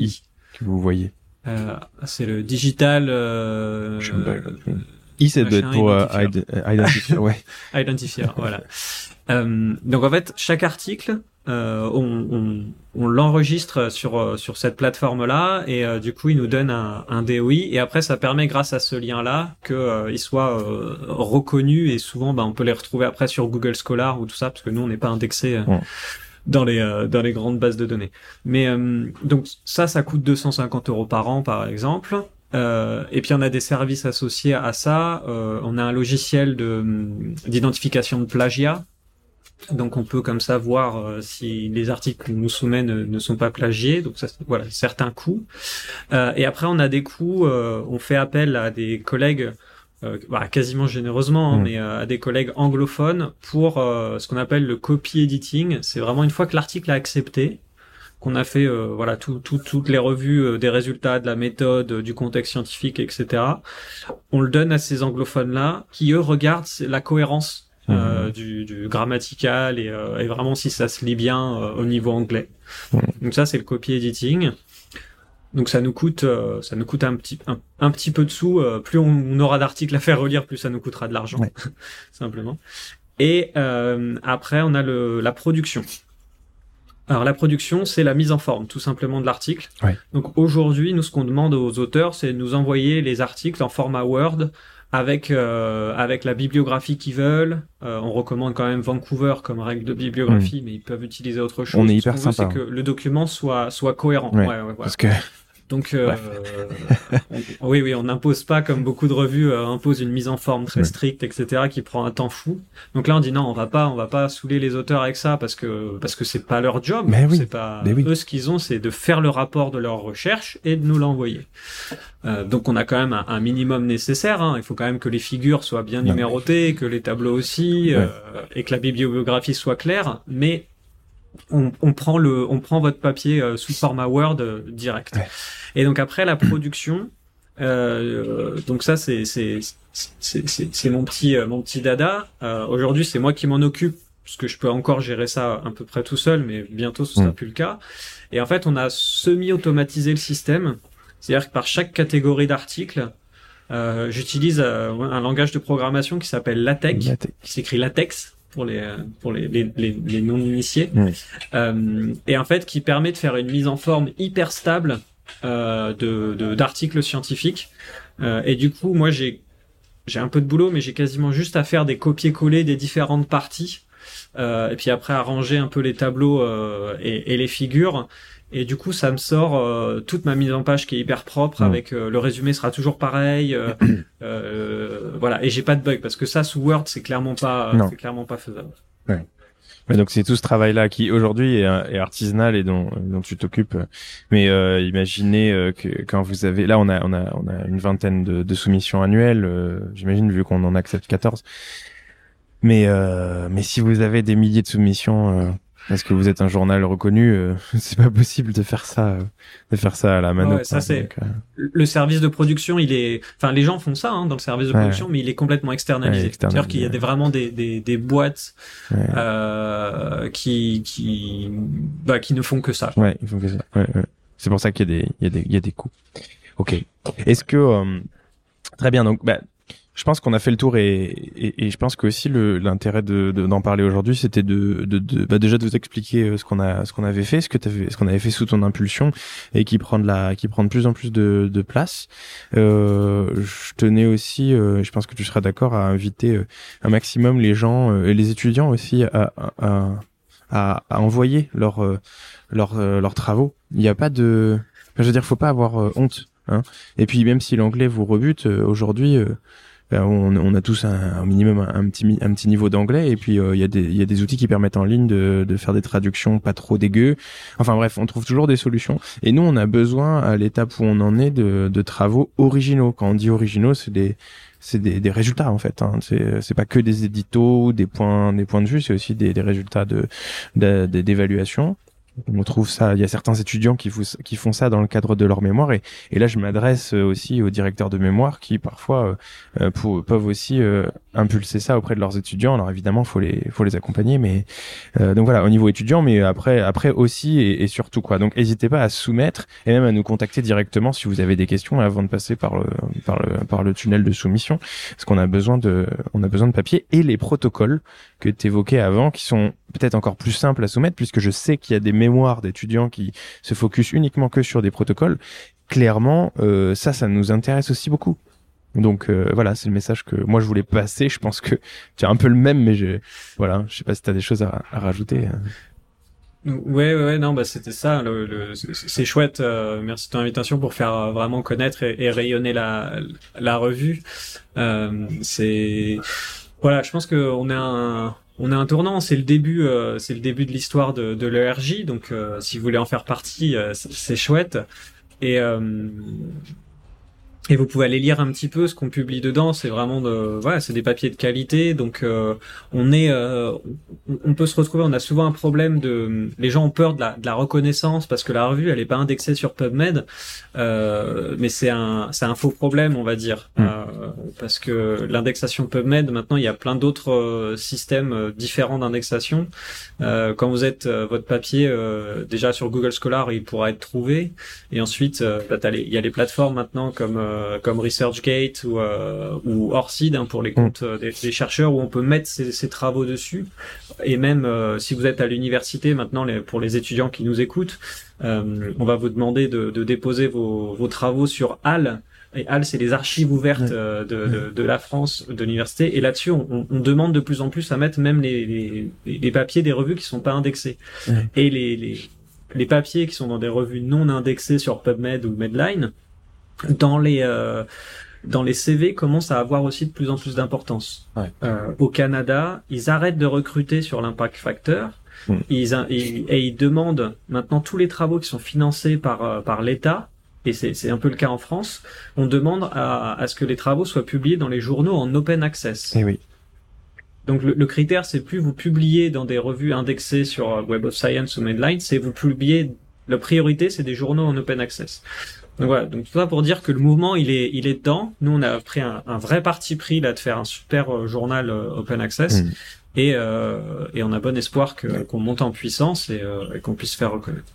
Que vous voyez. Euh, c'est le digital euh, Je pas. I, machin pour euh, identifier. id- euh, identifier. Ouais. identifier. voilà. Euh, donc en fait, chaque article, euh, on, on, on l'enregistre sur euh, sur cette plateforme là et euh, du coup il nous donne un, un DOI et après ça permet grâce à ce lien là que euh, il soit euh, reconnu et souvent bah, on peut les retrouver après sur Google Scholar ou tout ça parce que nous on n'est pas indexé euh, Ouais. dans les euh, dans les grandes bases de données. Mais euh, donc ça ça coûte 250 euros par an par exemple. Euh, et puis on a des services associés à ça. Euh, on a un logiciel de d'identification de plagiat. Donc on peut comme ça voir euh, si les articles qu'on nous soumet ne, ne sont pas plagiés. Donc ça, c'est- voilà, certains coûts. Euh, et après on a des coûts. euh, on fait appel à des collègues euh, bah, quasiment généreusement, hein, Mm. mais euh, à des collègues anglophones pour euh, ce qu'on appelle le copy editing. C'est vraiment une fois que l'article est accepté, qu'on a fait euh, voilà tout, tout- toutes les revues euh, des résultats, de la méthode, euh, du contexte scientifique, etc. On le donne à ces anglophones là qui eux regardent la cohérence euh, du, du grammatical et, euh, et vraiment si ça se lit bien euh, au niveau anglais. Mhm. Donc ça c'est le copy editing. Donc ça nous coûte euh, ça nous coûte un petit un, un petit peu de sous. euh, plus on aura d'articles à faire relire, plus ça nous coûtera de l'argent Ouais. simplement. Et euh, après on a le la production. Alors la production, c'est la mise en forme, tout simplement de l'article. Ouais. Donc aujourd'hui, nous ce qu'on demande aux auteurs, c'est de nous envoyer les articles en format Word avec euh, avec la bibliographie qu'ils veulent. Euh, on recommande quand même Vancouver comme règle de bibliographie, mais ils peuvent utiliser autre chose. On est Ce hyper sympa, C'est que le document soit soit cohérent. Ouais, Ouais, ouais, voilà. Parce que Donc euh, on- oui, oui, on n'impose pas comme beaucoup de revues euh, imposent une mise en forme très stricte, etc., qui prend un temps fou. Donc là, on dit non, on va pas, on va pas saouler les auteurs avec ça parce que parce que c'est pas leur job. Mais oui, c'est pas mais oui. eux ce qu'ils ont, c'est de faire le rapport de leur recherche et de nous l'envoyer. Euh, donc on a quand même un, un minimum nécessaire. Hein. Il faut quand même que les figures soient bien numérotées, que les tableaux aussi, Ouais. euh, et que la bibliographie soit claire. Mais on, on prend le, on prend votre papier euh, sous format Word euh, direct. Ouais. Et donc après la production, euh, donc ça c'est c'est c'est mon petit euh, mon petit dada. Euh, Aujourd'hui c'est moi qui m'en occupe parce que je peux encore gérer ça à peu près tout seul, mais bientôt ce sera Mm. plus le cas. Et en fait on a semi-automatisé le système, c'est-à-dire que par chaque catégorie d'articles, euh, j'utilise euh, un langage de programmation qui s'appelle LaTeX latex. qui s'écrit latex pour les pour les les, les, les non initiés Oui. euh, et en fait qui permet de faire une mise en forme hyper stable euh, de de- d'articles scientifiques. Euh, et du coup moi j'ai j'ai un peu de boulot mais j'ai quasiment juste à faire des copier-coller des différentes parties et puis après arranger un peu les tableaux et, et les figures et du coup ça me sort euh, toute ma mise en page qui est hyper propre Mm. avec euh, le résumé sera toujours pareil euh, euh, voilà et j'ai pas de bug parce que ça sous Word c'est clairement pas Non. c'est clairement pas faisable Mais donc c'est tout ce travail-là qui aujourd'hui est, est artisanal et dont, dont tu t'occupes. Mais euh, imaginez euh, que quand vous avez là on a on a on a une vingtaine de, de soumissions annuelles. euh, J'imagine vu qu'on en accepte 14. Mais euh, mais si vous avez des milliers de soumissions euh, parce que vous êtes un journal reconnu, euh, c'est pas possible de faire ça euh, de faire ça à la mano. Ouais, ça, quoi. c'est- euh, le service de production, il est, enfin, les gens font ça hein, dans le service de Ouais. production, mais il est complètement externalisé. C'est-à-dire qu'il y a des, vraiment des, des, des boîtes euh, qui, qui, bah, qui ne font que ça. Ouais, il faut que ça. Ouais, ouais. C'est pour ça qu'il y a des, il y a des, il y a des coûts. Ok. Est-ce que euh, très bien. Donc, bah, je pense qu'on a fait le tour et, et, et je pense que aussi l'intérêt de de- d'en parler aujourd'hui, c'était de, de, de bah, déjà de vous expliquer euh, ce qu'on a ce qu'on avait fait, ce que t'avais, ce qu'on avait fait sous ton impulsion et qui prend de la qui prend de plus en plus de, de place. Euh, je tenais aussi, euh, je pense que tu seras d'accord, à inviter euh, un maximum les gens euh, et les étudiants aussi à, à, à, envoyer leurs leurs leurs travaux. Il n'y a pas de, je veux dire, faut pas avoir honte. Hein. Et puis même si l'anglais vous rebute aujourd'hui. Euh, on, on a tous un, minimum un, petit un petit niveau d'anglais et puis euh, il y a des y a des outils qui permettent en ligne de, de faire des traductions pas trop dégueu. Enfin bref, on trouve toujours des solutions. Et nous, on a besoin à l'étape où on en est de, de travaux originaux. Quand on dit originaux, c'est des c'est des, des résultats en fait. Hein. C'est c'est pas que des éditos, des points des points de vue, c'est aussi des, des résultats de- d'évaluation. On trouve ça. Il y a certains étudiants qui, font ça dans le cadre de leur mémoire et, et là je m'adresse euh, aussi aux directeurs de mémoire qui parfois euh, euh, peuvent aussi impulser ça auprès de leurs étudiants. Alors évidemment, faut les faut les accompagner, mais euh, donc voilà au niveau étudiant, mais après après aussi et, et surtout quoi. Donc n'hésitez pas à soumettre et même à nous contacter directement si vous avez des questions avant de passer par le par le par le tunnel de soumission, parce qu'on a besoin de on a besoin de papier et les protocoles que tu évoquais avant qui sont peut-être encore plus simples à soumettre puisque je sais qu'il y a des mémoires d'étudiants qui se focus uniquement que sur des protocoles. Clairement, euh, ça, ça nous intéresse aussi beaucoup. Donc euh, voilà, c'est le message que moi je voulais passer. Je pense que tu as un peu le même, mais je voilà, je sais pas si tu as des choses à, à rajouter. Ouais, ouais, ouais, non, bah c'était ça. Le, le- c'est- c'est chouette. euh, merci de ton invitation pour faire euh, vraiment connaître et, et rayonner la, la revue. Euh, c'est voilà, je pense que on est un on est un tournant. C'est le début, euh, c'est le début de l'histoire de, de l'ERJ. Donc, euh, si vous voulez en faire partie, euh, c'est chouette. Et et vous pouvez aller lire un petit peu ce qu'on publie dedans. C'est vraiment de, voilà, c'est des papiers de qualité. Donc, euh, on est, euh, on peut se retrouver. On a souvent un problème de, les gens ont peur de la, de la reconnaissance parce que la revue, elle est pas indexée sur PubMed. Euh, mais c'est un, c'est un faux problème, on va dire, euh, parce que l'indexation PubMed, maintenant, il y a plein d'autres euh, systèmes différents d'indexation. quand vous êtes votre papier déjà sur Google Scholar, il pourra être trouvé. Et ensuite, bah, il y a les plateformes maintenant comme euh, comme ResearchGate ou, euh, ou Orcid hein, pour les mm. comptes euh, des, chercheurs où on peut mettre ses, travaux dessus. Et même si vous êtes à l'université maintenant, les, pour les étudiants qui nous écoutent, on va vous demander de, de déposer vos, vos travaux sur HAL. Et HAL, c'est les archives ouvertes de, de, de, la France, de l'université. Et là-dessus, on, on, demande de plus en plus à mettre même les, les, les papiers des revues qui sont pas indexés. Et les, les, les papiers qui sont dans des revues non indexées sur PubMed ou Medline, dans les euh, dans les CV commence à avoir aussi de plus en plus d'importance. Euh, au Canada, ils arrêtent de recruter sur l'impact factor. Hmm. Ils, et ils demandent maintenant tous les travaux qui sont financés par euh, par l'État. Et c'est un peu le cas en France. On demande à, à ce que les travaux soient publiés dans les journaux en open access. Et eh oui. Donc le, le critère, c'est plus vous publier dans des revues indexées sur Web of Science ou Medline, c'est vous publier. La priorité, c'est des journaux en open access. Donc voilà, donc tout ça pour dire que le mouvement il est il est dedans. Nous on a pris un, un vrai parti pris là de faire un super euh, journal euh, open access mm. et euh, et on a bon espoir que qu'on monte en puissance et, euh, et qu'on puisse faire reconnaître.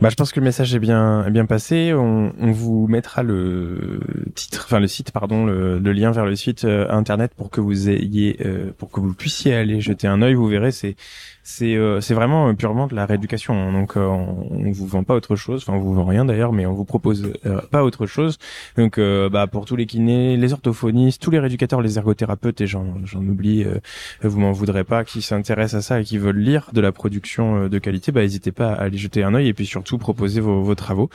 Bah, je pense que le message est bien, est bien passé. On, on, vous mettra le titre, enfin le site, pardon, le, le lien vers le site euh, internet pour que vous ayez, euh, pour que vous puissiez aller jeter un œil. Vous verrez, c'est c'est euh, c'est vraiment euh, purement de la rééducation. Hein. Donc euh, on, vous vend pas autre chose, enfin on vous vend rien d'ailleurs, mais on vous propose pas autre chose. Donc bah pour tous les kinés, les orthophonistes, tous les rééducateurs, les ergothérapeutes et j'en j'en oublie, vous m'en voudrez pas, qui s'intéressent à ça et qui veulent lire de la production de qualité, bah n'hésitez pas à aller jeter un œil et puis surtout proposer vos, vos travaux.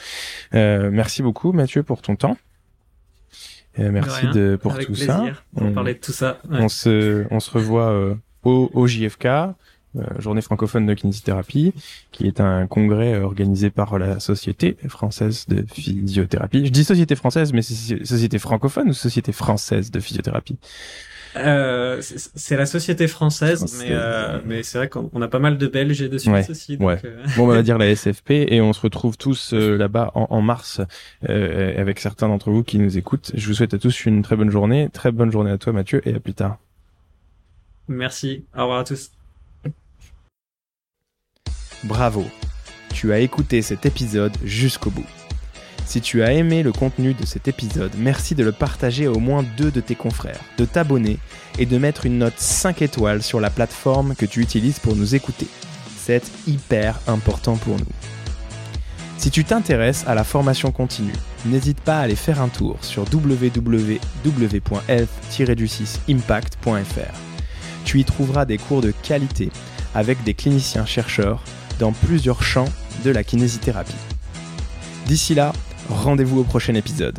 merci beaucoup Mathieu pour ton temps. merci de, pour tout ça. On, parler de tout ça. On se on se revoit au, au JFK. Euh, journée francophone de kinésithérapie, qui est un congrès euh, organisé par la Société française de physiothérapie. Je dis Société française, mais c'est Société francophone ou Société française de physiothérapie? Euh, c'est la société française, mais, euh, mais c'est vrai qu'on a pas mal de Belges et de Suisses aussi. Donc, ouais. bon, on va dire la SFP et on se retrouve tous là-bas en, en, mars avec certains d'entre vous qui nous écoutent. Je vous souhaite à tous une très bonne journée, très bonne journée à toi Mathieu et à plus tard. Merci, au revoir à tous. Bravo, tu as écouté cet épisode jusqu'au bout. Si tu as aimé le contenu de cet épisode, merci de le partager au moins deux de tes confrères, de t'abonner et de mettre une note 5 étoiles sur la plateforme que tu utilises pour nous écouter. C'est hyper important pour nous. Si tu t'intéresses à la formation continue, n'hésite pas à aller faire un tour sur www.health-impact.fr. Tu y trouveras des cours de qualité avec des cliniciens chercheurs dans plusieurs champs de la kinésithérapie. D'ici là, rendez-vous au prochain épisode.